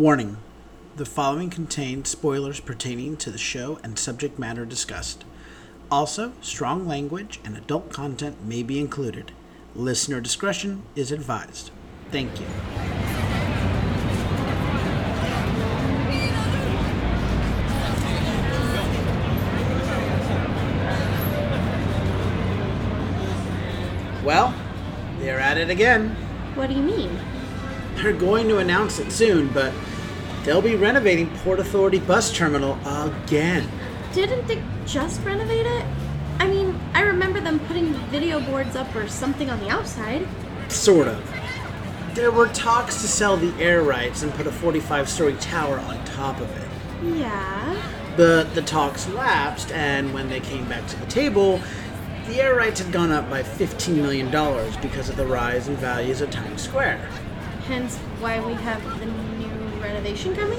Warning the following contains spoilers pertaining to the show and subject matter discussed. Also, strong language and adult content may be included. Listener discretion is advised. Thank you. Well, they're at it again. What do you mean? They're going to announce it soon, but they'll be renovating Port Authority Bus Terminal again. Didn't they just renovate it? I mean, I remember them putting video boards up or something on the outside. Sort of. There were talks to sell the air rights and put a 45 story tower on top of it. Yeah. But the talks lapsed, and when they came back to the table, the air rights had gone up by $15 million because of the rise in values of Times Square. Hence why we have the renovation coming?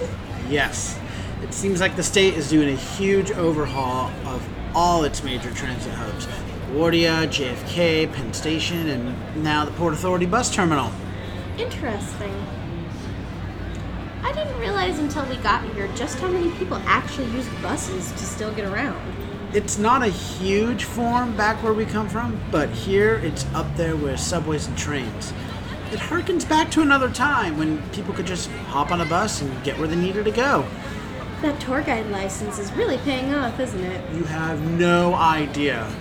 Yes, it seems like the state is doing a huge overhaul of all its major transit hubs LaGuardia, JFK, Penn Station, and now the Port Authority bus terminal. Interesting. I didn't realize until we got here just how many people actually use buses to still get around. It's not a huge form back where we come from, but here it's up there with subways and trains. It harkens back to another time when people could just hop on a bus and get where they needed to go. That tour guide license is really paying off, isn't it? You have no idea.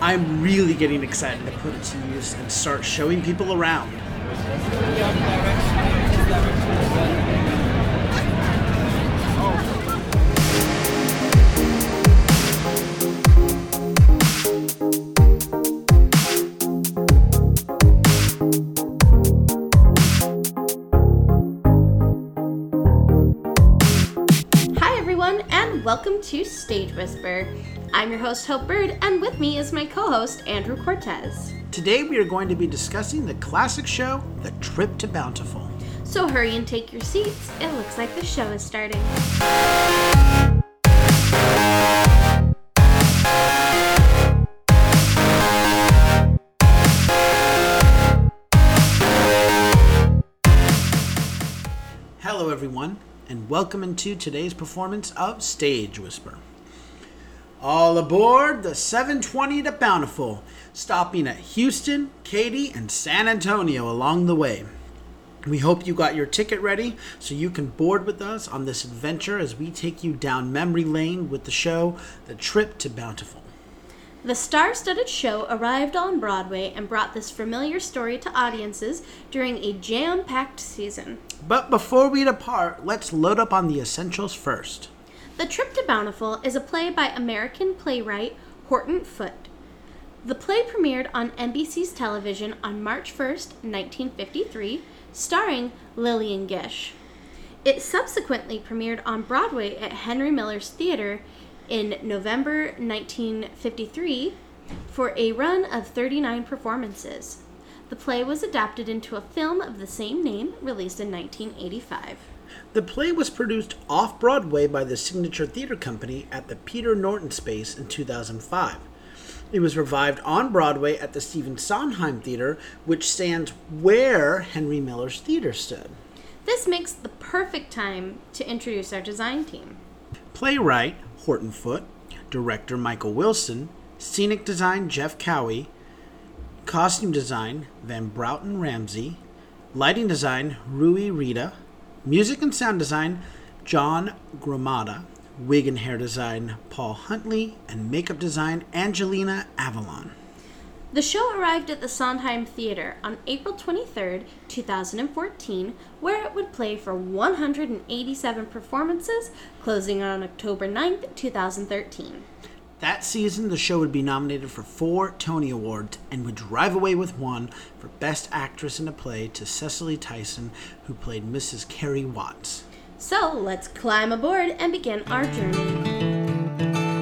I'm really getting excited to put it to use and start showing people around. I'm your host, Hope Bird, and with me is my co host, Andrew Cortez. Today we are going to be discussing the classic show, The Trip to Bountiful. So hurry and take your seats. It looks like the show is starting. Hello, everyone, and welcome into today's performance of Stage Whisper. All aboard the 720 to Bountiful, stopping at Houston, Katy, and San Antonio along the way. We hope you got your ticket ready so you can board with us on this adventure as we take you down memory lane with the show The Trip to Bountiful. The star studded show arrived on Broadway and brought this familiar story to audiences during a jam packed season. But before we depart, let's load up on the essentials first. The Trip to Bountiful is a play by American playwright Horton Foote. The play premiered on NBC's television on March 1st, 1953, starring Lillian Gish. It subsequently premiered on Broadway at Henry Miller's Theater in November 1953 for a run of 39 performances. The play was adapted into a film of the same name released in 1985. The play was produced off Broadway by the Signature Theater Company at the Peter Norton Space in 2005. It was revived on Broadway at the Stephen Sondheim Theater, which stands where Henry Miller's theater stood. This makes the perfect time to introduce our design team. Playwright Horton Foote, director Michael Wilson, scenic design Jeff Cowie, costume design Van Broughton Ramsey, lighting design Rui Rita, music and sound design John Gromada, wig and hair design Paul Huntley, and makeup design Angelina Avalon. The show arrived at the Sondheim Theater on April 23, 2014, where it would play for 187 performances, closing on October 9, 2013. That season, the show would be nominated for four Tony Awards and would drive away with one for Best Actress in a Play to Cicely Tyson, who played Mrs. Carrie Watts. So let's climb aboard and begin our journey.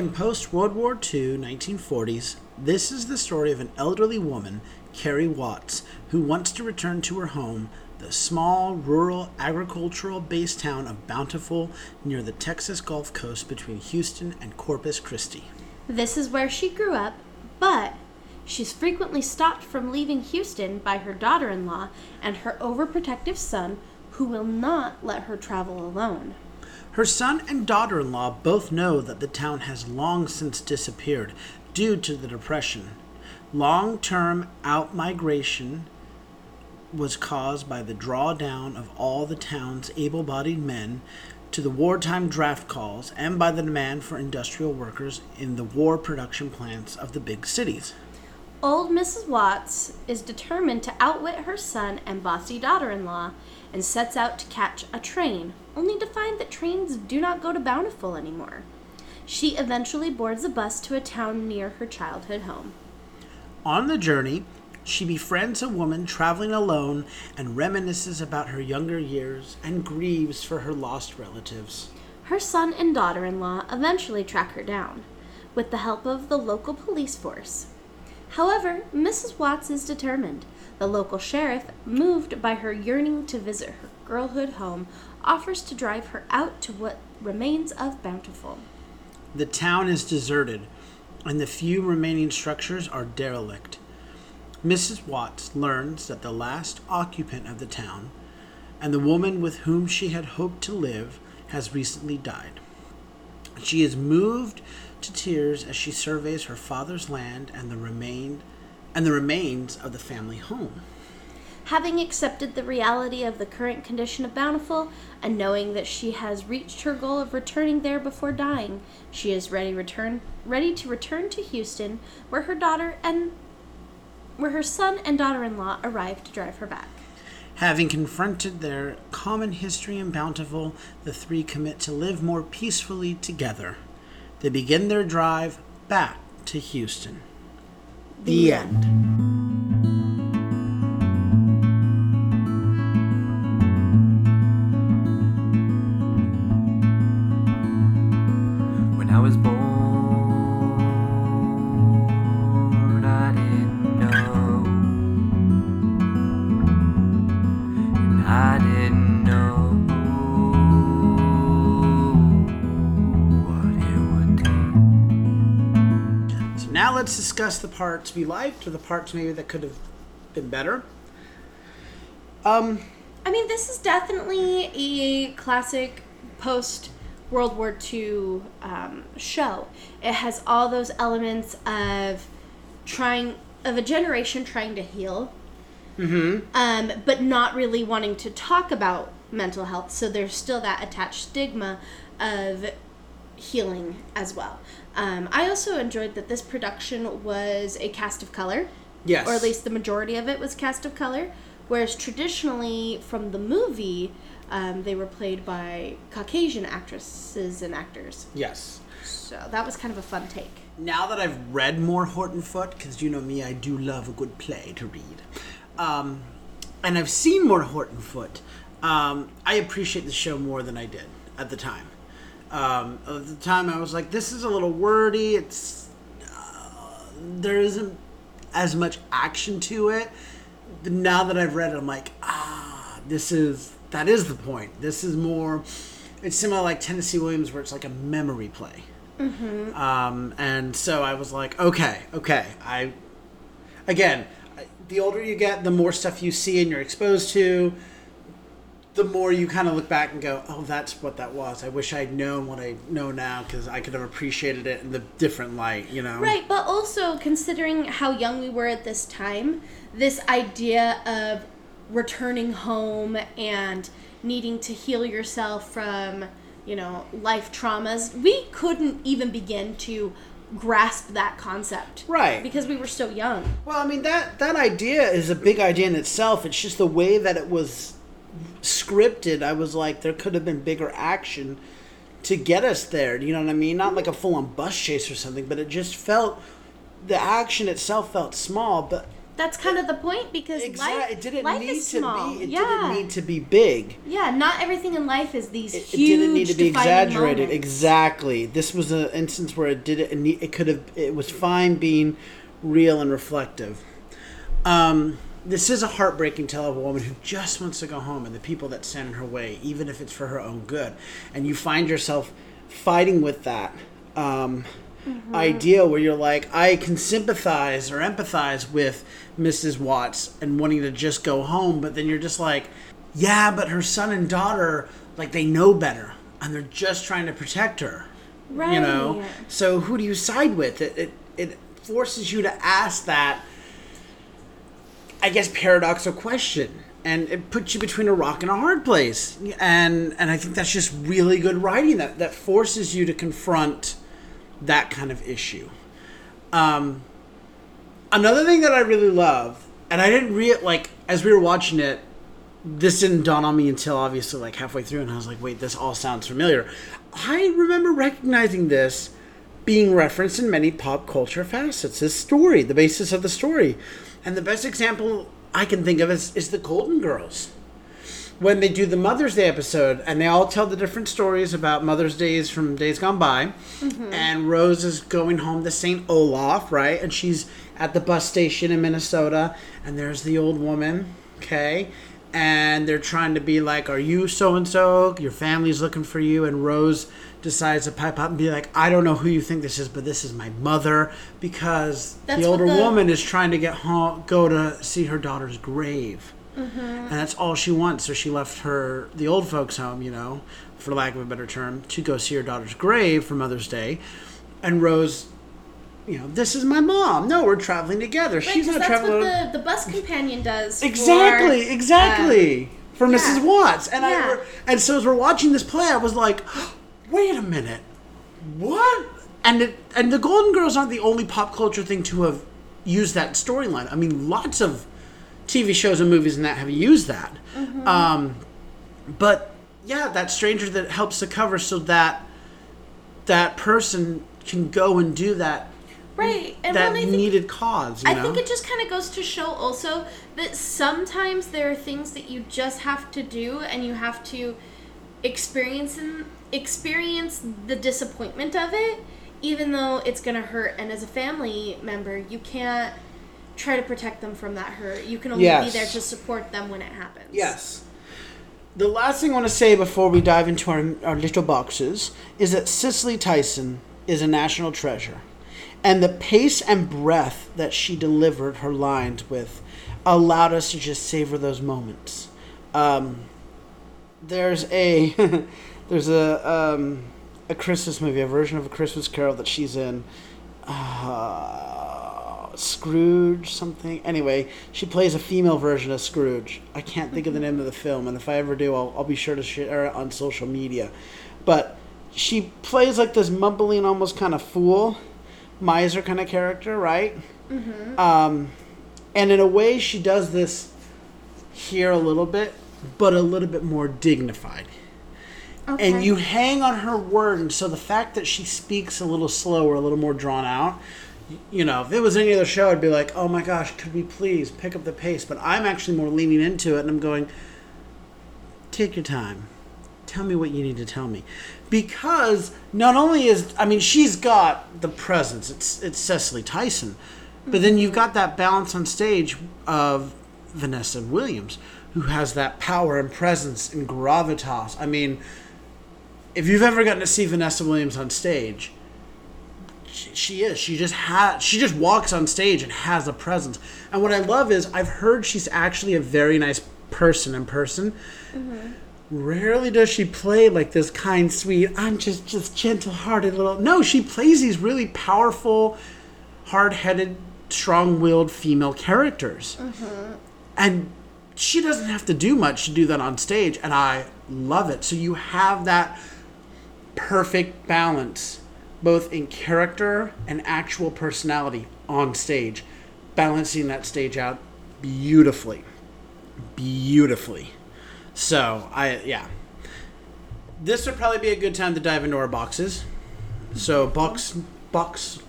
In post World War II 1940s, this is the story of an elderly woman, Carrie Watts, who wants to return to her home, the small, rural, agricultural based town of Bountiful near the Texas Gulf Coast between Houston and Corpus Christi. This is where she grew up, but she's frequently stopped from leaving Houston by her daughter in law and her overprotective son, who will not let her travel alone. Her son and daughter in law both know that the town has long since disappeared due to the Depression. Long term outmigration was caused by the drawdown of all the town's able bodied men to the wartime draft calls and by the demand for industrial workers in the war production plants of the big cities. Old Mrs. Watts is determined to outwit her son and bossy daughter in law and sets out to catch a train, only to find that trains do not go to Bountiful anymore. She eventually boards a bus to a town near her childhood home. On the journey, she befriends a woman traveling alone and reminisces about her younger years and grieves for her lost relatives. Her son and daughter in law eventually track her down, with the help of the local police force. However, Mrs. Watts is determined. The local sheriff, moved by her yearning to visit her girlhood home, offers to drive her out to what remains of Bountiful. The town is deserted, and the few remaining structures are derelict. Mrs. Watts learns that the last occupant of the town, and the woman with whom she had hoped to live, has recently died. She is moved to tears as she surveys her father's land and the remain and the remains of the family home. Having accepted the reality of the current condition of Bountiful and knowing that she has reached her goal of returning there before dying, she is ready return ready to return to Houston, where her daughter and where her son and daughter-in-law arrive to drive her back. Having confronted their common history in Bountiful, the three commit to live more peacefully together. They begin their drive back to Houston. The, end. The parts we liked or the parts maybe that could have been better. Um, I mean, this is definitely a classic post World War II um, show. It has all those elements of trying of a generation trying to heal, um, but not really wanting to talk about mental health. So there's still that attached stigma of healing as well. Um, I also enjoyed that this production was a cast of color yes. or at least the majority of it was cast of color. Whereas traditionally, from the movie, um, they were played by Caucasian actresses and actors. Yes. So that was kind of a fun take. Now that I've read more Horton Foote, because you know me, I do love a good play to read, um, and I've seen more Horton Foote, um, I appreciate the show more than I did at the time. Um, at the time, I was like, this is a little wordy. It's uh, there isn't as much action to it. Now that I've read it, I'm like, ah, this is that is the point. This is more. It's similar like Tennessee Williams, where it's like a memory play. Um, and so I was like, okay, okay. I again, the older you get, the more stuff you see and you're exposed to. The more you kind of look back and go, oh, that's what that was. I wish I'd known what I know now because I could have appreciated it in the different light, you know? Right, but also considering how young we were at this time, this idea of returning home and needing to heal yourself from, you know, life traumas, we couldn't even begin to grasp that concept. Right. Because we were so young. Well, I mean that that idea is a big idea in itself. It's just the way that it was scripted. I was like, there could have been bigger action to get us there. You know what I mean? Not like a full on bus chase or something, but it just felt the action itself felt small. But that's kind of the point because life, it didn't life need to be. It yeah. didn't need to be big. yeah, not everything in life is these It, it didn't need to be exaggerated. moments. Exactly. This was an instance where it did it. and It could have. It was fine being real and reflective. Um, this is a heartbreaking tale of a woman who just wants to go home and the people that stand in her way, even if it's for her own good. And you find yourself fighting with that um, idea where you're like, I can sympathize or empathize with Mrs. Watts and wanting to just go home, but then you're just like, yeah, but her son and daughter, like, they know better and they're just trying to protect her. Right. You know? So who do you side with? It, it, it forces you to ask that I guess paradoxical question, and it puts you between a rock and a hard place. And and I think that's just really good writing that that forces you to confront that kind of issue. Um, another thing that I really love, and I didn't read like as we were watching it, this didn't dawn on me until obviously like halfway through, and I was like, wait, this all sounds familiar. I remember recognizing this being referenced in many pop culture facets. This story, the basis of the story. And the best example I can think of is, is the Golden Girls. When they do the Mother's Day episode, and they all tell the different stories about Mother's Days from days gone by, mm-hmm. and Rose is going home to St. Olaf, right? And she's at the bus station in Minnesota, and there's the old woman, okay? And they're trying to be like, Are you so and so? Your family's looking for you. And Rose decides to pipe up and be like, I don't know who you think this is, but this is my mother because That's the older the- woman is trying to get home, go to see her daughter's grave, mm-hmm. and that's all she wants. So she left her the old folks' home, you know, for lack of a better term, to go see her daughter's grave for Mother's Day, and Rose. You know, this is my mom. No, we're traveling together. Right, She's not that's traveling. what the, the bus companion does. for, Exactly, uh, exactly. for yeah. Mrs. Watts. And I Yeah. and so as we're watching this play, I was like, wait a minute. What? And it, and the Golden Girls aren't the only pop culture thing to have used that storyline. I mean, lots of TV shows and movies and that have used that. Mm-hmm. Um, but yeah, that stranger that helps to cover so that that person can go and do that right. And that well, I think needed cause. You I know? think it just kind of goes to show also that sometimes there are things that you just have to do and you have to experience and experience the disappointment of it even though it's going to hurt and as a family member you can't try to protect them from that hurt. You can only Yes. be there to support them when it happens. Yes. The last thing I want to say before we dive into our, our little boxes is that Cicely Tyson is a national treasure. And the pace and breath that she delivered her lines with allowed us to just savor those moments. Um, there's a there's a um, a Christmas movie, a version of a Christmas Carol that she's in. Uh, Scrooge something. Anyway, she plays a female version of Scrooge. I can't think of the name of the film, and if I ever do, I'll, I'll be sure to share it on social media. But she plays like this mumbling, almost kind of fool, miser kind of character, right? Mm-hmm. Um, and in a way, she does this here a little bit, but a little bit more dignified Okay. and you hang on her word and so the fact that she speaks a little slower a little more drawn out you know if it was any other show i'd be like oh my gosh could we please pick up the pace but i'm actually more leaning into it and i'm going take your time tell me what you need to tell me because not only is i mean she's got the presence it's it's cicely tyson but then you've got that balance on stage of vanessa williams who has that power and presence and gravitas i mean if you've ever gotten to see Vanessa Williams on stage, she, she is. She just has. She just walks on stage and has a presence. And what I love is I've heard she's actually a very nice person in person. Mm-hmm. Rarely does she play like this kind, sweet. I'm just just gentle-hearted little. No, she plays these really powerful, hard-headed, strong-willed female characters, mm-hmm. and she doesn't have to do much to do that on stage. And I love it. So you have that perfect balance, both in character and actual personality on stage, balancing that stage out beautifully. Beautifully. So, I, yeah. This would probably be a good time to dive into our boxes. So, box, box,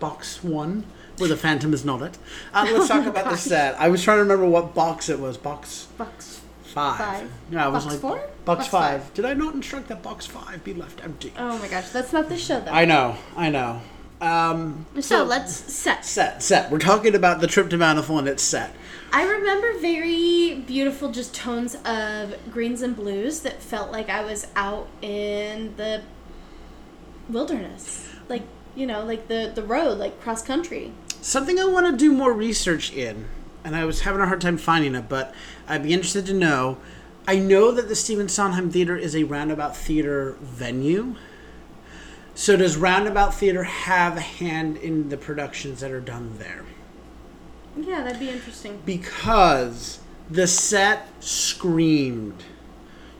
box one where the Phantom is not it. Uh, let's talk about the set. I was trying to remember what box it was. Box Box. five. Five. Yeah, I was Box like four? Box, Box five. five. Did I not instruct that box five be left empty? Oh my gosh, that's not the show though. I know, I know. Um, so, let's set. set set. We're talking about the trip to Bountiful and its set. I remember very beautiful just tones of greens and blues that felt like I was out in the wilderness. Like, you know, like the, the road, like cross country. Something I want to do more research in, and I was having a hard time finding it, but I'd be interested to know. I know that the Stephen Sondheim Theater is a roundabout theater venue. So does Roundabout Theater have a hand in the productions that are done there? Yeah, that'd be interesting. Because the set screamed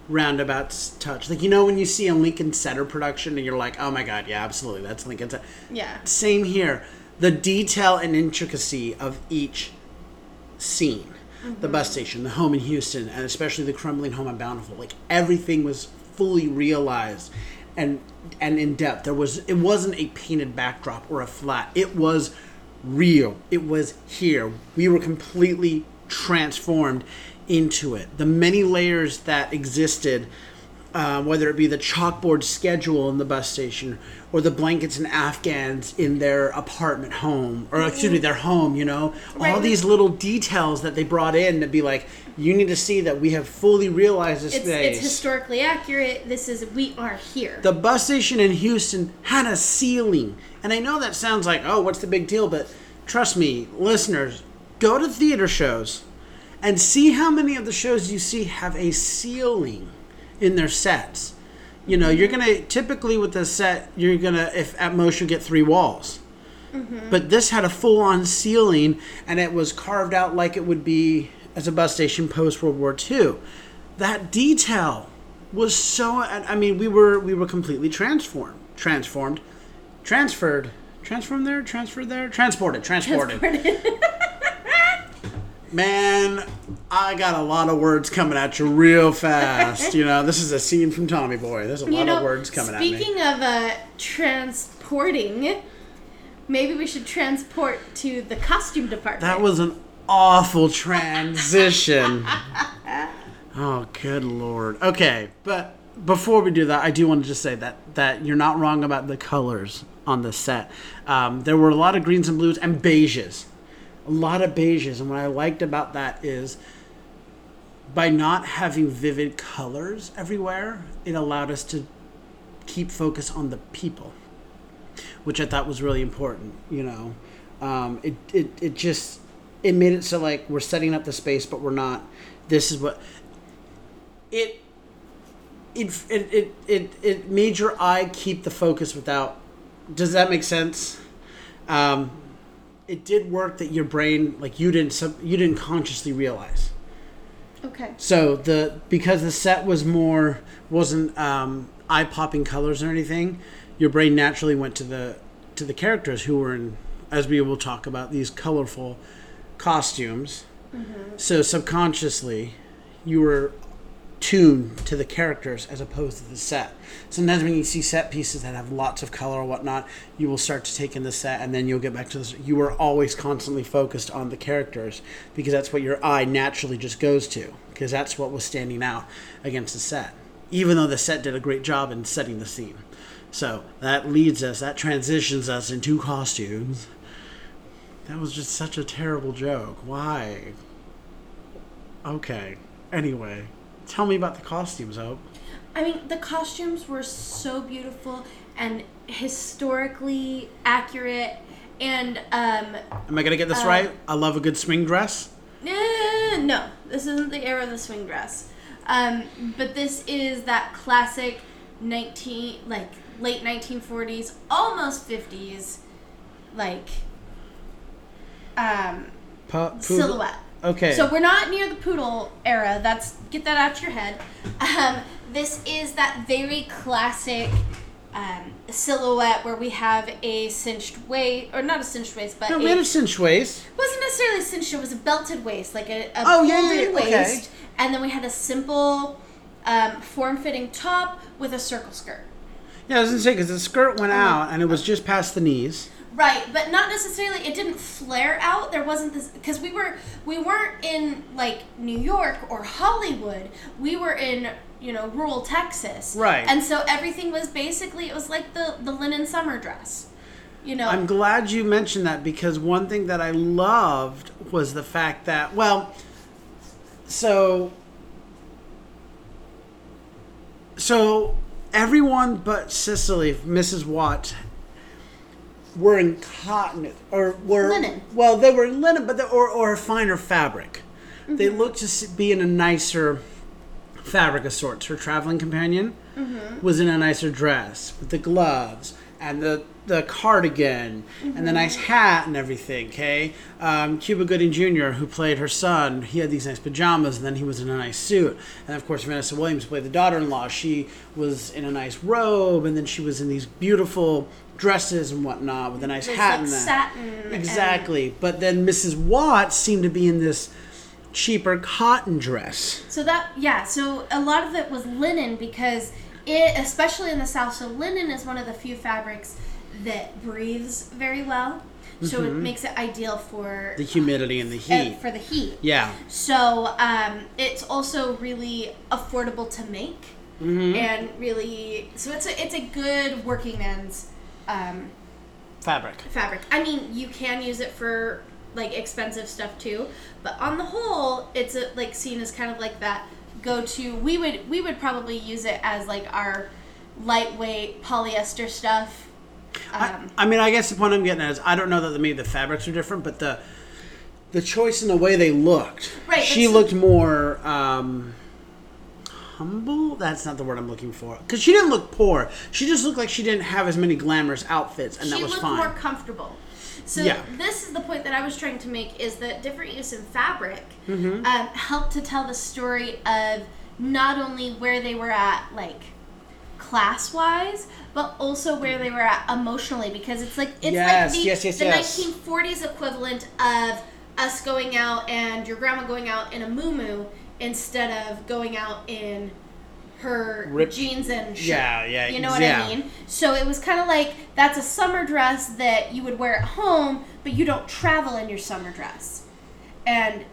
Roundabout's touch. Like you know when you see a Lincoln Center production and you're like, "Oh my god, yeah, absolutely, that's Lincoln Center." Yeah. Same here. The detail and intricacy of each scene. The bus mm-hmm. station, the home in Houston, and especially the crumbling home in Bountiful. Like everything was fully realized and and in depth. There was it wasn't a painted backdrop or a flat. It was real. It was here. We were completely transformed into it. The many layers that existed uh, whether it be the chalkboard schedule in the bus station or the blankets and afghans in their apartment home or excuse me their home you know all these little details that they brought in to be like you need to see that we have fully realized this It's, space it's historically accurate. This is, we are here. the bus station in Houston had a ceiling. And I know that sounds like, oh, what's the big deal? But trust me, listeners, go to theater shows and see how many of the shows you see have a ceiling in their sets. You know, you're to typically with a set, you're to, if at most, you get three walls. Mm-hmm. But this had a full on ceiling and it was carved out like it would be as a bus station post World War II. That detail was so I I mean we were we were completely transformed transformed transferred transformed there transferred there transported transported man i got a lot of words coming at you real fast you know. This is a scene from tommy boy. There's a lot know, of words coming at me. speaking of uh, transporting, maybe we should transport to the costume department. that was an awful transition. Oh good lord. Okay but before we do that i do want to just say that that you're not wrong about the colors on the set. Um, there were a lot of greens and blues and beiges a lot of beiges and what i liked about that is by not having vivid colors everywhere it allowed us to keep focus on the people which i thought was really important you know? Um, it, it, it just it made it so like we're setting up the space but we're not this is what it it it it, it, it made your eye keep the focus without does that make sense? Um, it did work that your brain like you didn't sub, you didn't consciously realize okay. so the because the set was more wasn't um, eye popping colors or anything, your brain naturally went to the to the characters who were in, as we will talk about, these colorful costumes. So subconsciously, you were tuned to the characters as opposed to the set. Sometimes when you see set pieces that have lots of color or whatnot, you will start to take in the set and then you'll get back to this. You are always constantly focused on the characters because that's what your eye naturally just goes to because that's what was standing out against the set. Even though the set did a great job in setting the scene. So that leads us, that transitions us into costumes. That was just such a terrible joke. Why? Okay. Anyway, tell me about the costumes, Hope. I mean, the costumes were so beautiful and historically accurate, and um, Am I gonna get this Uh, right? I love a good swing dress. no, this isn't the era of the swing dress. Um, but this is that classic nineteen, like late nineteen forties, almost fifties, like um, Pa- silhouette. Okay. So we're not near the poodle era. That's get that out your head. Um, this is that very classic um, silhouette where we have a cinched waist, or not a cinched waist, but no, a, we had a cinch waist. wasn't necessarily cinched. It was a belted waist, like a, a Oh, yeah, folded yeah, yeah, okay. waist, and then we had a simple um, form-fitting top with a circle skirt. Yeah, I was gonna say because the skirt went out and it was just past the knees. Right, but not necessarily. It didn't flare out. There wasn't this because we were we weren't in like New York or Hollywood. We were in you know rural Texas. Right. And so everything was basically it was like the the linen summer dress. You know. I'm glad you mentioned that because one thing that I loved was the fact that, well, so, so everyone but Cicely, Mrs. Watt, were in cotton or were Linen. Well, they were in linen, but they, or or a finer fabric. They Mm-hmm. looked to be in a nicer fabric of sorts. Her traveling companion was in a nicer dress with the gloves and the the cardigan and the nice hat and everything. Okay, um, Cuba Gooding Jr., who played her son, he had these nice pajamas, and then he was in a nice suit. And of course, Vanessa Williams played the daughter-in-law. She was in a nice robe, and then she was in these beautiful dresses and whatnot with a nice hat like and that. satin and- Exactly. But then Mrs. Watts seemed to be in this cheaper cotton dress. So that yeah, so a lot of it was linen because it especially in the south, so linen is one of the few fabrics that breathes very well. So it makes it ideal for The humidity and the uh, heat. for the heat. yeah. So um, it's also really affordable to make, Mm-hmm. and really, so it's a it's a good working man's um, Fabric. fabric. I mean, you can use it for like expensive stuff too, but on the whole, it's a, like seen as kind of like that go to. We would we would probably use it as like our lightweight polyester stuff. I, Um, I mean, I guess the point I'm getting at is I don't know that the, maybe the fabrics are different, but the the choice and the way they looked. Right, She looked more um, humble. That's not the word I'm looking for. Because she didn't look poor. She just looked like she didn't have as many glamorous outfits, and that was. she looked fine. more comfortable. So Yeah. this is the point that I was trying to make is that different use of fabric Mm-hmm. um, helped to tell the story of not only where they were at like class wise, but also where they were at emotionally because it's like it's Yes, like the, yes, yes, the yes. 1940s equivalent of us going out and your grandma going out in a muumuu instead of going out in her Rip- jeans and shirt. Yeah, yeah, You know what yeah. I mean? So it was kind of like that's a summer dress that you would wear at home, but you don't travel in your summer dress. And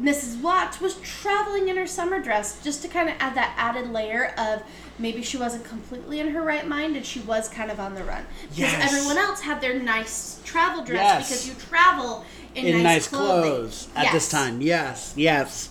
Mrs. Watts was traveling in her summer dress just to kind of add that added layer of maybe she wasn't completely in her right mind and she was kind of on the run. Because Yes. everyone else had their nice travel dress Yes. because you travel in, in nice, nice clothes at this time. Yes, yes.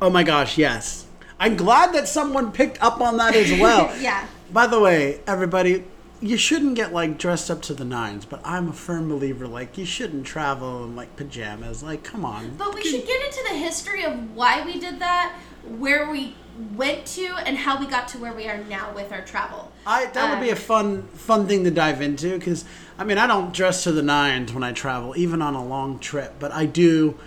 Oh my gosh, yes. I'm glad that someone picked up on that as well. Yeah. By the way, everybody, you shouldn't get like dressed up to the nines, but I'm a firm believer like you shouldn't travel in like pajamas. Like, come on. But we should get into the history of why we did that, where we went to, and how we got to where we are now with our travel. I that would be a Um, fun fun thing to dive into because I mean I don't dress to the nines when I travel, even on a long trip, but I do.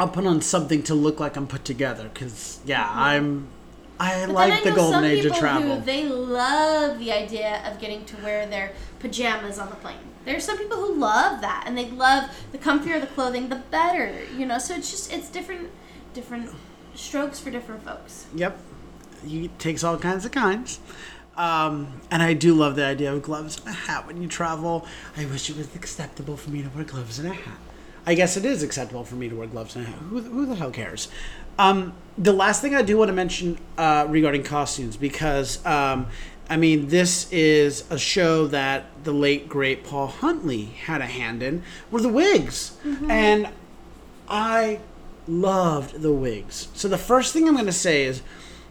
I'll put on something to look like I'm put together because yeah, I'm. I Mm-hmm. But like I the golden age of travel. Who they love the idea of getting to wear their pajamas on the plane. There's some people who love that, and they love the comfier the clothing, the better. You know, so it's just it's different, different strokes for different folks. Yep. it takes all kinds of kinds. Um, and I do love the idea of gloves and a hat when you travel. I wish it was acceptable for me to wear gloves and a hat. I guess it is acceptable for me to wear gloves hat. Who, who the hell cares? Um, the last thing I do want to mention uh, regarding costumes, because um, I mean, this is a show that the late great Paul Huntley had a hand in, were the wigs, and I loved the wigs. So the first thing I'm going to say is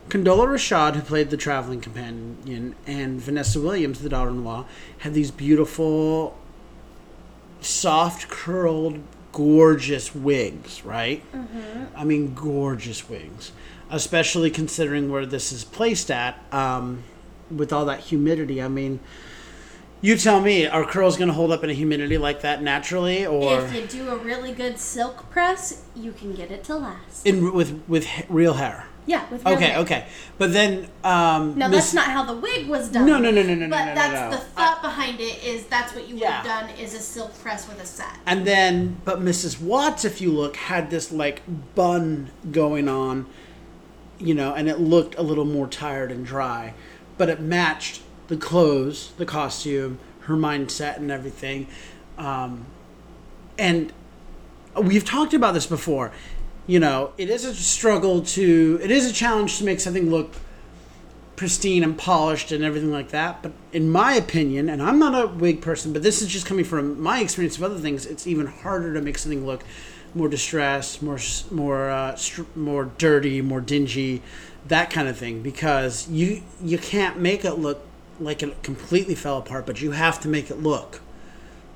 Condola Rashad, who played the traveling companion, and Vanessa Williams, the daughter-in-law, had these beautiful, soft curled, gorgeous wigs. Right? I mean, gorgeous wigs, especially considering where this is placed at. Um, with all that humidity, I mean. You tell me, are curls going to hold up in a humidity like that naturally, or If you do a really good silk press, you can get it to last. in with with real hair? Yeah, with real Okay, hair. okay. But then um No, Miss- that's not how the wig was done. No, no, no, no, no, no, But no, no, that's no. the thought behind it. Is that's what you would have done? Is a silk press with a set. And then but Mrs. Watts if you look had this like bun going on, you know, and it looked a little more tired and dry, but it matched the clothes, the costume, her mindset and everything. Um, and we've talked about this before. You know, it is a struggle to, it is a challenge to make something look pristine and polished and everything like that. But in my opinion, and I'm not a wig person, but this is just coming from my experience of other things. It's even harder to make something look more distressed, more more uh, more dirty, more dingy, that kind of thing. Because you you can't make it look like it completely fell apart, but you have to make it look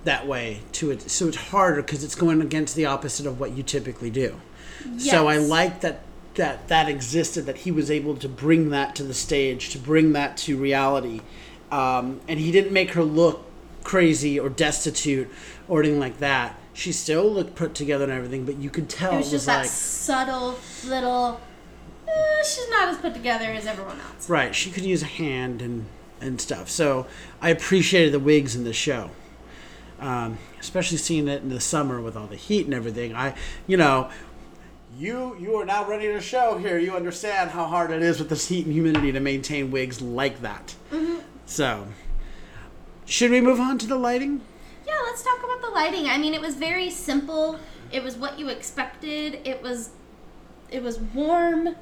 that way to it. So it's harder because it's going against the opposite of what you typically do. So I like that that that existed that he was able to bring that to the stage to bring that to reality. Um, and he didn't make her look crazy or destitute or anything like that. She still looked put together and everything but you could tell It was just that subtle little. Eh, she's not as put together as everyone else. right she could use a hand and and stuff. So i appreciated the wigs in the show. Um, especially seeing it in the summer with all the heat and everything. I you know you you are now ready to show here you understand how hard it is with this heat and humidity to maintain wigs like that so should we move on to the lighting Yeah, let's talk about the lighting. I mean, it was very simple. It was what you expected. It was, it was warm.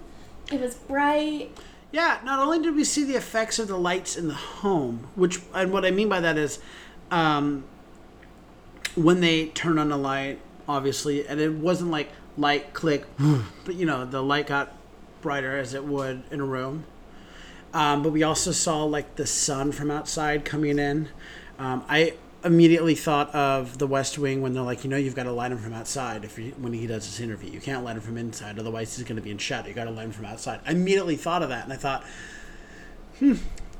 It was bright. Yeah, not only did we see the effects of the lights in the home, which and what I mean by that is um, when they turn on a light, obviously, and it wasn't like light click, but you know the light got brighter as it would in a room. Um, but we also saw like the sun from outside coming in. Um, I immediately thought of the West Wing when they're like, you know, you've got to light him from outside if you, when he does this interview. You can't light him from inside, otherwise he's going to be in shadow. You got to light him from outside. I immediately thought of that, and I thought, hmm,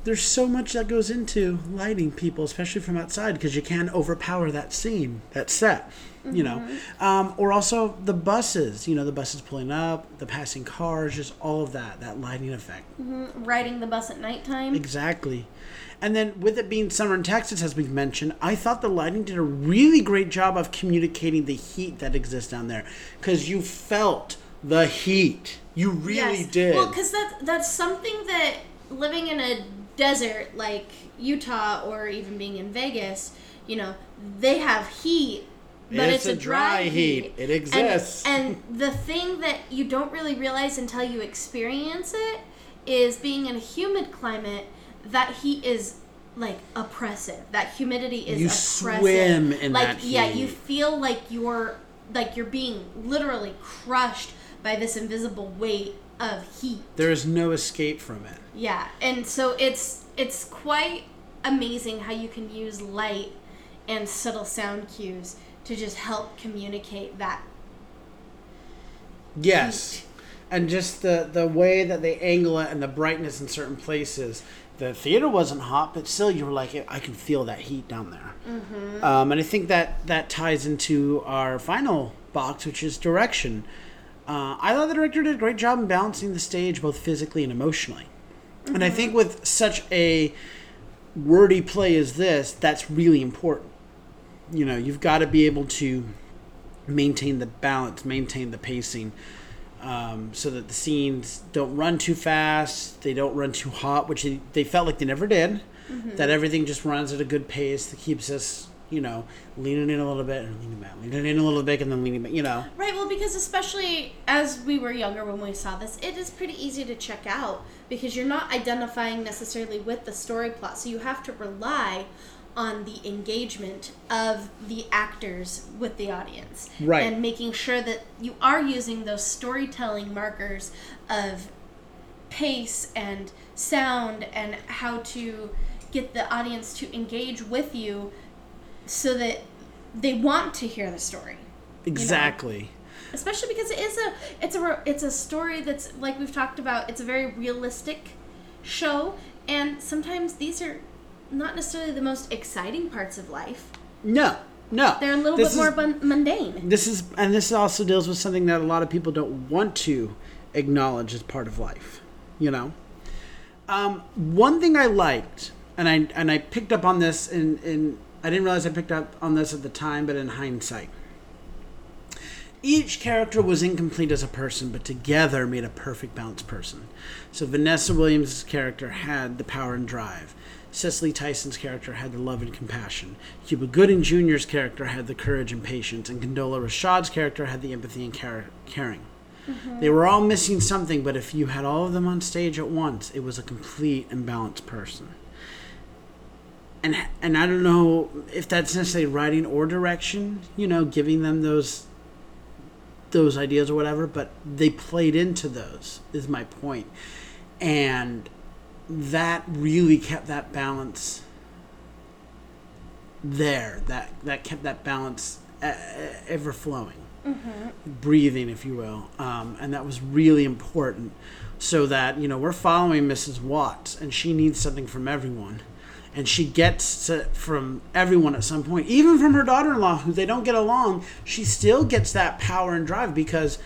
there's so much that goes into lighting people, especially from outside, because you can overpower that scene, that set. You know, um, or also the buses. You know, the buses pulling up, the passing cars, just all of that, that lighting effect. Riding the bus at nighttime. Exactly. And then with it being summer in Texas, as we've mentioned, I thought the lighting did a really great job of communicating the heat that exists down there. Because you felt the heat. You really Yes. did. Well, because that that's something that living in a desert like Utah or even being in Vegas, you know, they have heat, but It's it's, a dry, dry heat. It exists. And, and the thing that you don't really realize until you experience it is being in a humid climate, that heat is like oppressive. That humidity is You oppressive. swim in like that yeah, you feel like you're like you're being literally crushed by this invisible weight of heat. there is no escape from it. Yeah, and so it's it's quite amazing how you can use light and subtle sound cues to just help communicate that. Yes. And just the, the way that they angle it and the brightness in certain places. The theater wasn't hot, but still, you were like, I can feel that heat down there. Um, and I think that that ties into our final box, which is direction. Uh, I thought the director did a great job in balancing the stage both physically and emotionally. And I think with such a wordy play as this, that's really important. You know, you've got to be able to maintain the balance, maintain the pacing, um, so that the scenes don't run too fast, they don't run too hot, which they, they felt like they never did. That everything just runs at a good pace that keeps us, you know, leaning in a little bit and leaning back, leaning in a little bit and then leaning back, you know. Right, well, because especially as we were younger when we saw this, it is pretty easy to check out because you're not identifying necessarily with the story plot. So you have to rely on the engagement of the actors with the audience. Right. And making sure that you are using those storytelling markers of pace and sound and how to get the audience to engage with you so that they want to hear the story Exactly. especially because it is a it's a it's a story that's like we've talked about it's a very realistic show and sometimes these are not necessarily the most exciting parts of life No, no. they're a little This bit more bun- mundane this is and this also deals with something that a lot of people don't want to acknowledge as part of life you know um, one thing i liked and i and i picked up on this in in i didn't realize i picked up on this at the time but in hindsight each character was incomplete as a person, but together made a perfect balanced person. So Vanessa Williams' character had the power and drive. Cicely Tyson's character had the love and compassion. Cuba Gooding Jr.'s character had the courage and patience, and Condola Rashad's character had the empathy and care- caring. Mm-hmm. They were all missing something, but if you had all of them on stage at once, it was a complete and balanced person. And and I don't know if that's necessarily writing or direction, you know, giving them those those ideas or whatever, but they played into those is my point. And that really kept that balance there. That that kept that balance ever flowing, breathing, if you will, um, and that was really important. So that you know we're following Mrs. Watts, and she needs something from everyone, and she gets it from everyone at some point, even from her daughter-in-law, who they don't get along. She still gets that power and drive because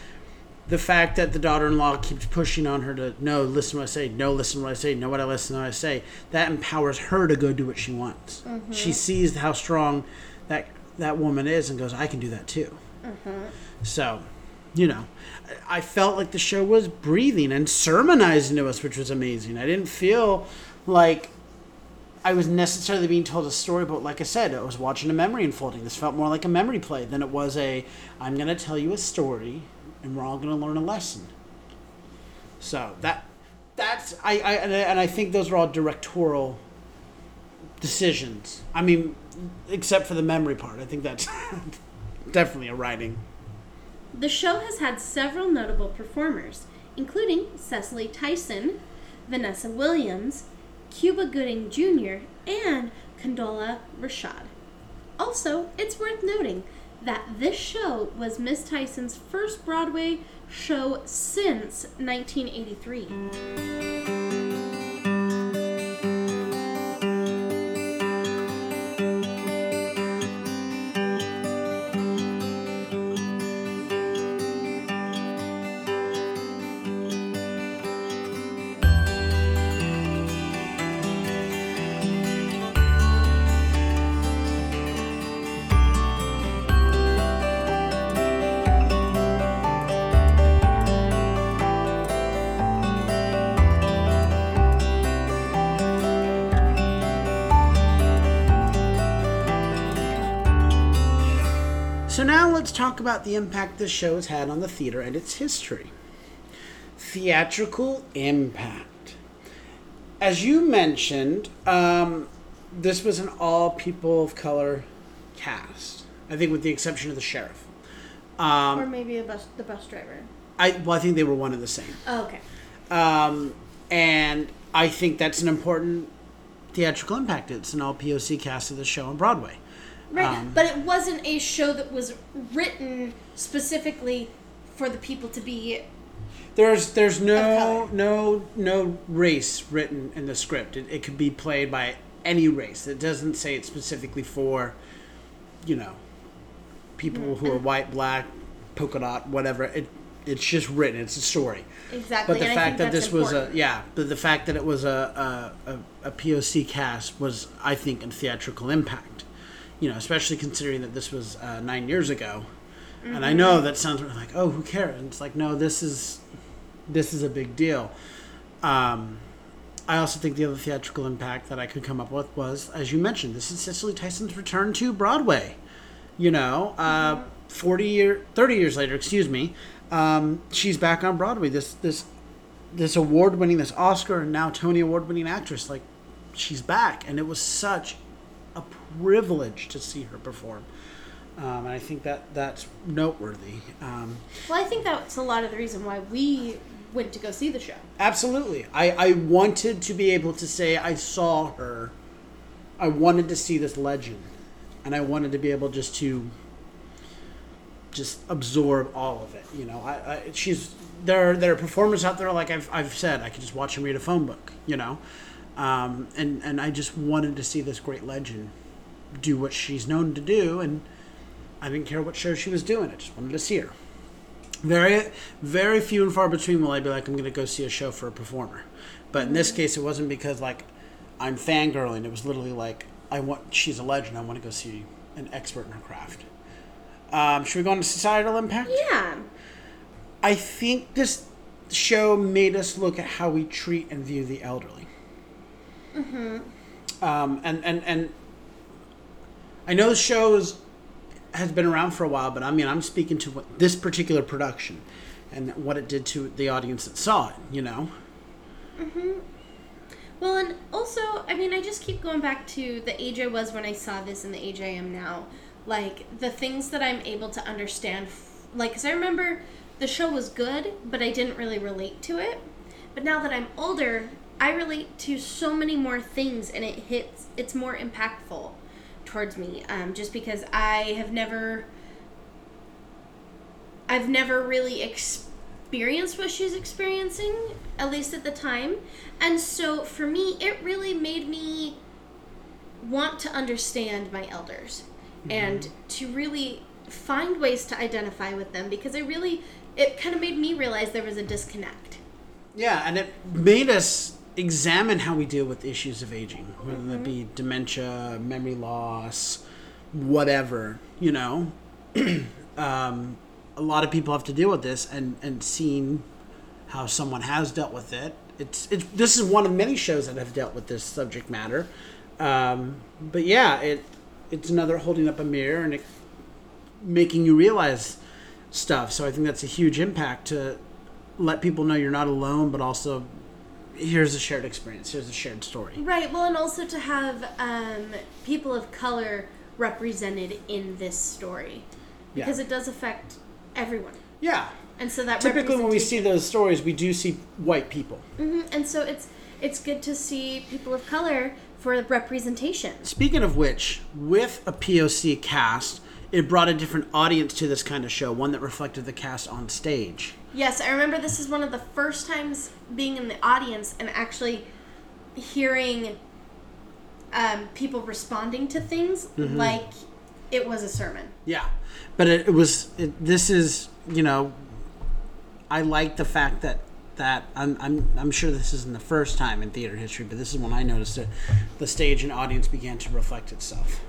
the fact that the daughter-in-law keeps pushing on her to no listen to what i say no listen to what i say no what i listen to what i say that empowers her to go do what she wants. Mm-hmm. She sees how strong that that woman is and goes i can do that too. Mm-hmm. So you know i felt like the show was breathing and sermonizing to us which was amazing. I didn't feel like I was necessarily being told a story, but like I said, I was watching a memory unfolding. This felt more like a memory play than it was a I'm going to tell you a story and we're all going to learn a lesson. So that that's I, I and I- think those are all directorial decisions. I mean, except for the memory part. I think that's definitely a writing. The show has had several notable performers, including Cicely Tyson, Vanessa Williams, Cuba Gooding Jr., and Condola Rashad. Also, it's worth noting that this show was Miss Tyson's first Broadway show since 1983. Let's talk about the impact this show has had on the theater and its history. Theatrical impact. As you mentioned, um, this was an all people of color cast. I think, with the exception of the sheriff. Um, or maybe a bus, the bus driver. I well, I think they were one and the same. Oh, okay. Um, and I think that's an important theatrical impact. It's an all POC cast of the show on Broadway. Right, Um, but it wasn't a show that was written specifically for the people to be. There's there's no no no race written in the script. It, it could be played by any race. It doesn't say it's specifically for, you know, people who are white, black, polka dot, whatever. It it's just written. It's a story. Exactly. But the and fact that this was a yeah, but the fact that it was a a, a a POC cast was, I think, a theatrical impact. You know, especially considering that this was uh, nine years ago, and I know that sounds like, oh, who cares? And it's like, no, this is this is a big deal. Um, I also think the other theatrical impact that I could come up with was, as you mentioned, this is Cicely Tyson's return to Broadway. You know, uh, forty year, thirty years later, excuse me, um, she's back on Broadway. This this this award winning, this Oscar and now Tony award winning actress, like she's back, and it was such privilege to see her perform. Um, and I think that that's noteworthy. Um, Well, I think that's a lot of the reason why we went to go see the show. Absolutely. I, I wanted to be able to say I saw her. I wanted to see this legend. And I wanted to be able just to just absorb all of it. You know, I, I she's there are there are performers out there like I've, I've said, I could just watch them read a phone book, you know. Um, and, and I just wanted to see this great legend do what she's known to do and I didn't care what show she was doing, I just wanted to see her very very few and far between will I be like I'm gonna go see a show for a performer. But in this case it wasn't because like I'm fangirling, it was literally like I want she's a legend, I want to go see an expert in her craft. Um, should we go into societal impact? Yeah. I think this show made us look at how we treat and view the elderly. Mm-hmm. Um, and, and, and I know the show is, has been around for a while, but I mean, I'm speaking to what, this particular production and what it did to the audience that saw it, you know? Hmm Well, and also, I mean, I just keep going back to the age I was when I saw this and the age I am now. Like, the things that I'm able to understand. Like, because I remember the show was good, but I didn't really relate to it. But now that I'm older, I relate to so many more things and it hits, it's more impactful towards me. Um, just because I have never. I've never really experienced what she's experiencing, at least at the time. And so for me, it really made me want to understand my elders and to really find ways to identify with them because it really it kind of made me realize there was a disconnect. Yeah, and it made us examine how we deal with issues of aging, whether that be dementia, memory loss, whatever, you know. um, a lot of people have to deal with this, and, and seeing how someone has dealt with it. It's, it's this is one of many shows that have dealt with this subject matter. Um, but yeah, it it's another holding up a mirror and it, making you realize stuff. So I think that's a huge impact to let people know you're not alone, but also here's a shared experience, here's a shared story. Right. Well, and also to have um, people of color represented in this story Yeah. because it does affect everyone. Yeah. And so that Typically, when we see those stories, we do see white people. Mm-hmm. and so it's it's good to see people of color for representation. Speaking of which, with a POC cast, it brought a different audience to this kind of show, one that reflected the cast on stage. Yes, I remember this is one of the first times being in the audience and actually hearing um, people responding to things Mm-hmm. like it was a sermon. Yeah, but it, it was. It, this is you know, I like the fact that that I'm I'm I'm sure this isn't the first time in theater history, but this is when I noticed it. The stage and audience began to reflect itself.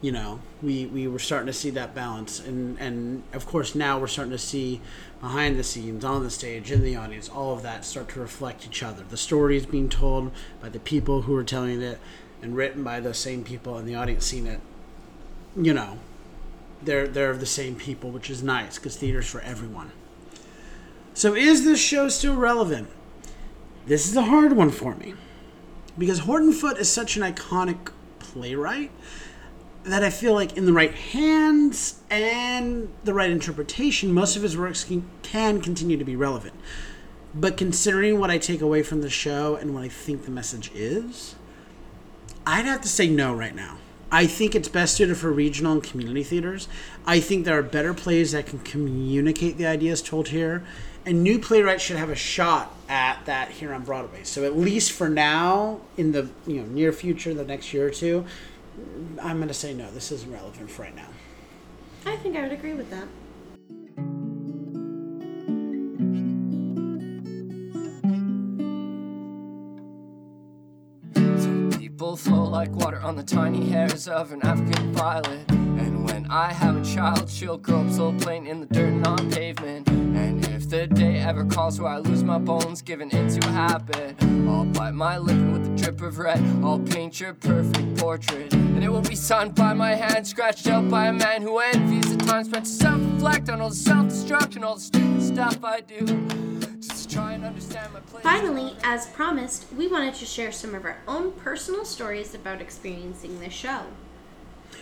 You know, we we were starting to see that balance, and and of course now we're starting to see behind the scenes, on the stage, in the audience, all of that start to reflect each other. The stories being told by the people who are telling it, and written by those same people, and the audience seeing it. You know, they're they're the same people, which is nice because theater's for everyone. So is this show still relevant? This is a hard one for me because Horton Foote is such an iconic playwright that I feel like in the right hands and the right interpretation, most of his works can, can continue to be relevant. But considering what I take away from the show and what I think the message is, I'd have to say no right now. I think it's best suited for regional and community theaters. I think there are better plays that can communicate the ideas told here, and new playwrights should have a shot at that here on Broadway. So at least for now, in the you know near future, the next year or two, I'm going to say no. This isn't relevant for right now. I think I would agree with that. Some people flow like water on the tiny hairs of an African violet. And when I have a child, she'll grow up so plain in the dirt and on pavement. And if the day ever calls where I lose my bones, given into a habit, I'll bite my lip with a drip of red, I'll paint your perfect portrait. And it will be signed by my hand, scratched out by a man who envies the time spent to self reflect on all the self destruction, all the stupid stuff I do. Just to try and understand my place. Finally, as promised, we wanted to share some of our own personal stories about experiencing the show.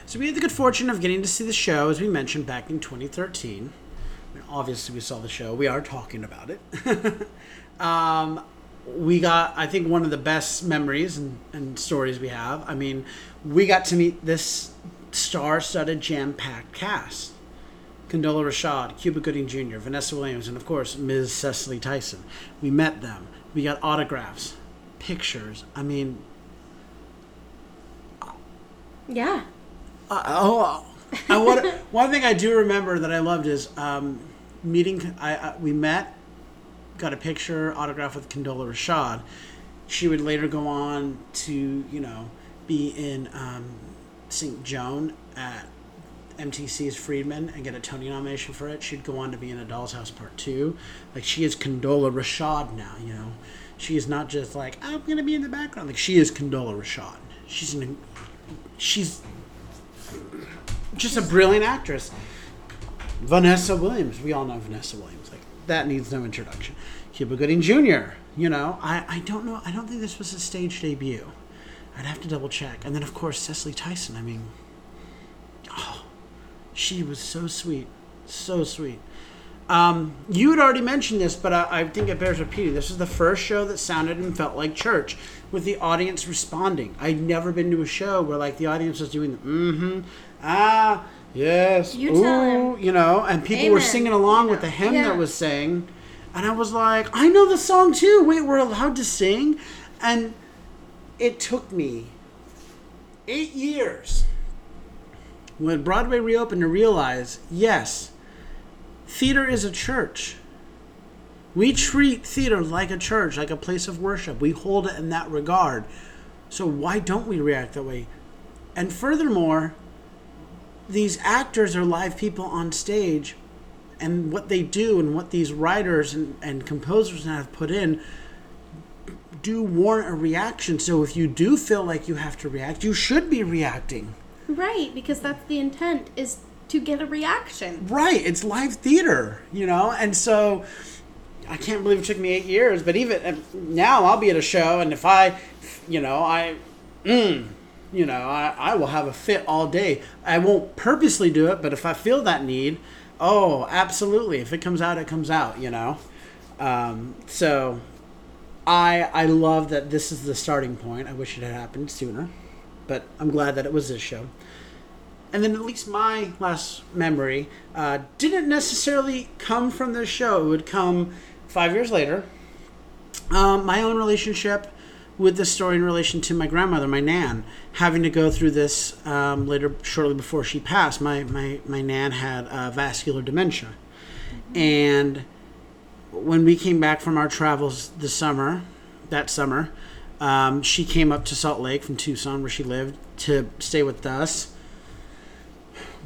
So we had the good fortune of getting to see the show, as we mentioned, back in 2013. I mean, obviously, we saw the show. We are talking about it. um, we got, I think, one of the best memories and, and stories we have. I mean, we got to meet this star-studded, jam-packed cast. Condola Rashad, Cuba Gooding Jr., Vanessa Williams, and of course, Ms. Cicely Tyson. We met them. We got autographs, pictures. I mean, Yeah. Uh, oh, I want one thing I do remember that I loved is um, meeting. I, I we met, got a picture, autograph with Condola Rashad. She would later go on to you know be in um, St. Joan at MTC's Friedman and get a Tony nomination for it, she'd go on to be in A Doll's House Part Two. Like she is Condola Rashad now. You know, she is not just like I'm gonna be in the background. Like she is Condola Rashad. She's an, she's just a brilliant actress. Vanessa Williams. We all know Vanessa Williams. That needs no introduction. Cuba Gooding Jr. You know, I, I don't know. I don't think this was a stage debut. I'd have to double check. And then of course Cicely Tyson. I mean, oh, she was so sweet, so sweet. Um, you had already mentioned this, but I, I think it bears repeating. This is the first show that sounded and felt like church, with the audience responding. I'd never been to a show where like the audience was doing the mm-hmm, ah, yes, You ooh, you know, and people were singing along with the hymn Yeah. that was sang, and I was like, I know the song too. Wait, we're allowed to sing, and it took me eight years when Broadway reopened to realize, yes, theater is a church. We treat theater like a church, like a place of worship. We hold it in that regard. So why don't we react that way? And furthermore, these actors are live people on stage, and what they do and what these writers and, and composers have put in do warrant a reaction. So if you do feel like you have to react, you should be reacting. Right, because that's the intent is to get a reaction. Right, it's live theater, you know, and so I can't believe it took me eight years. But even uh, now, I'll be at a show, and if I, you know, I, mm, you know, I, I will have a fit all day. I won't purposely do it, but if I feel that need, oh, absolutely. If it comes out, it comes out, you know. Um, so I I love that this is the starting point. I wish it had happened sooner, but I'm glad that it was this show. And then at least my last memory uh, didn't necessarily come from this show. It would come five years later. Um, my own relationship with this story in relation to my grandmother, my nan, having to go through this um, later, shortly before she passed. My my my nan had uh, vascular dementia, and when we came back from our travels this summer, that summer, um, she came up to Salt Lake from Tucson, where she lived, to stay with us.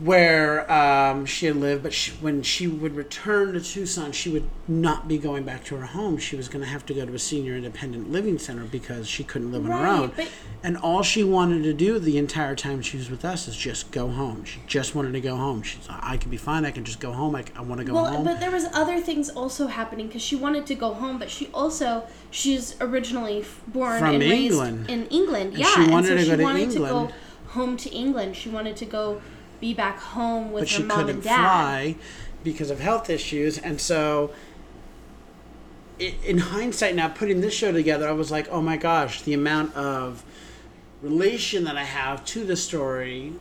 Where um, she had lived, but she, when she would return to Tucson, she would not be going back to her home. She was going to have to go to a senior independent living center because she couldn't live on her own. but- And all she wanted to do the entire time she was with us is just go home. She just wanted to go home. She's, I can be fine. I can just go home. I, I want to go Well, home. but there was other things also happening because she wanted to go home, but she also she's originally born From and England. raised in England. And yeah, she wanted and so to go she to wanted England. to go home to England. She wanted to go be back home with but her mom and dad. fly because of health issues and so in hindsight now putting this show together i was like oh my gosh the amount of relation that i have to the story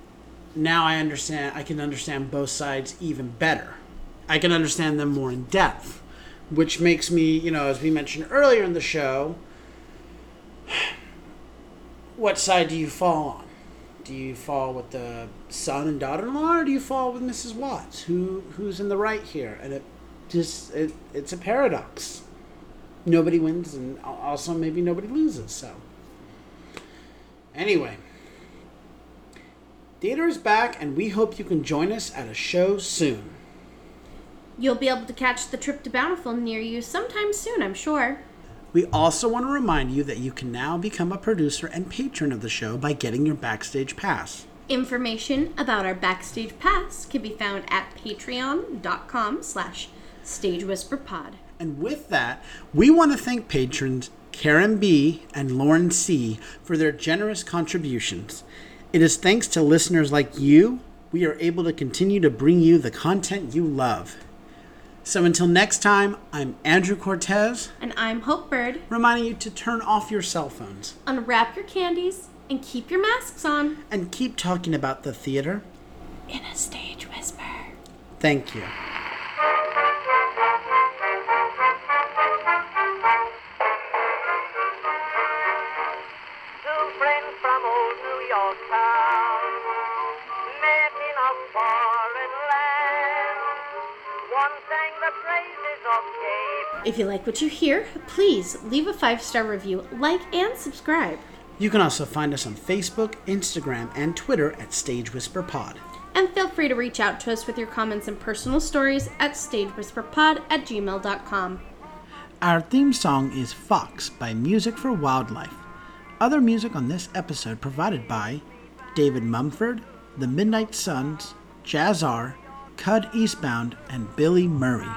now i understand i can understand both sides even better i can understand them more in depth which makes me you know as we mentioned earlier in the show what side do you fall on do you fall with the son and daughter-in-law or do you fall with mrs watts? Who who's in the right here? And it just it, it's a paradox. Nobody wins and also maybe nobody loses so. Anyway. Theater is back and we hope you can join us at a show soon. You'll be able to catch the trip to Bountiful near you sometime soon, I'm sure. We also want to remind you that you can now become a producer and patron of the show by getting your backstage pass Information about our backstage pass can be found at patreon.com slash stagewhisperpod. And with that, we want to thank patrons Karen B. and Lauren C. for their generous contributions. It is thanks to listeners like you we are able to continue to bring you the content you love. So until next time, I'm Andrew Cortez, And I'm Hope Bird. reminding you to turn off your cell phones Unwrap your candies and keep your masks on. and keep talking about the theater. In a stage whisper. Thank you. If you like what you hear, please leave a five star review, like, and subscribe. You can also find us on Facebook, Instagram, and Twitter at Stage Whisper Pod. And feel free to reach out to us with your comments and personal stories at stagewhisperpod at gmail.com. Our theme song is Fox by Music for Wildlife. Other music on this episode provided by David Mumford, The Midnight Suns, Jazz R, Cud Eastbound, and Billy Murray.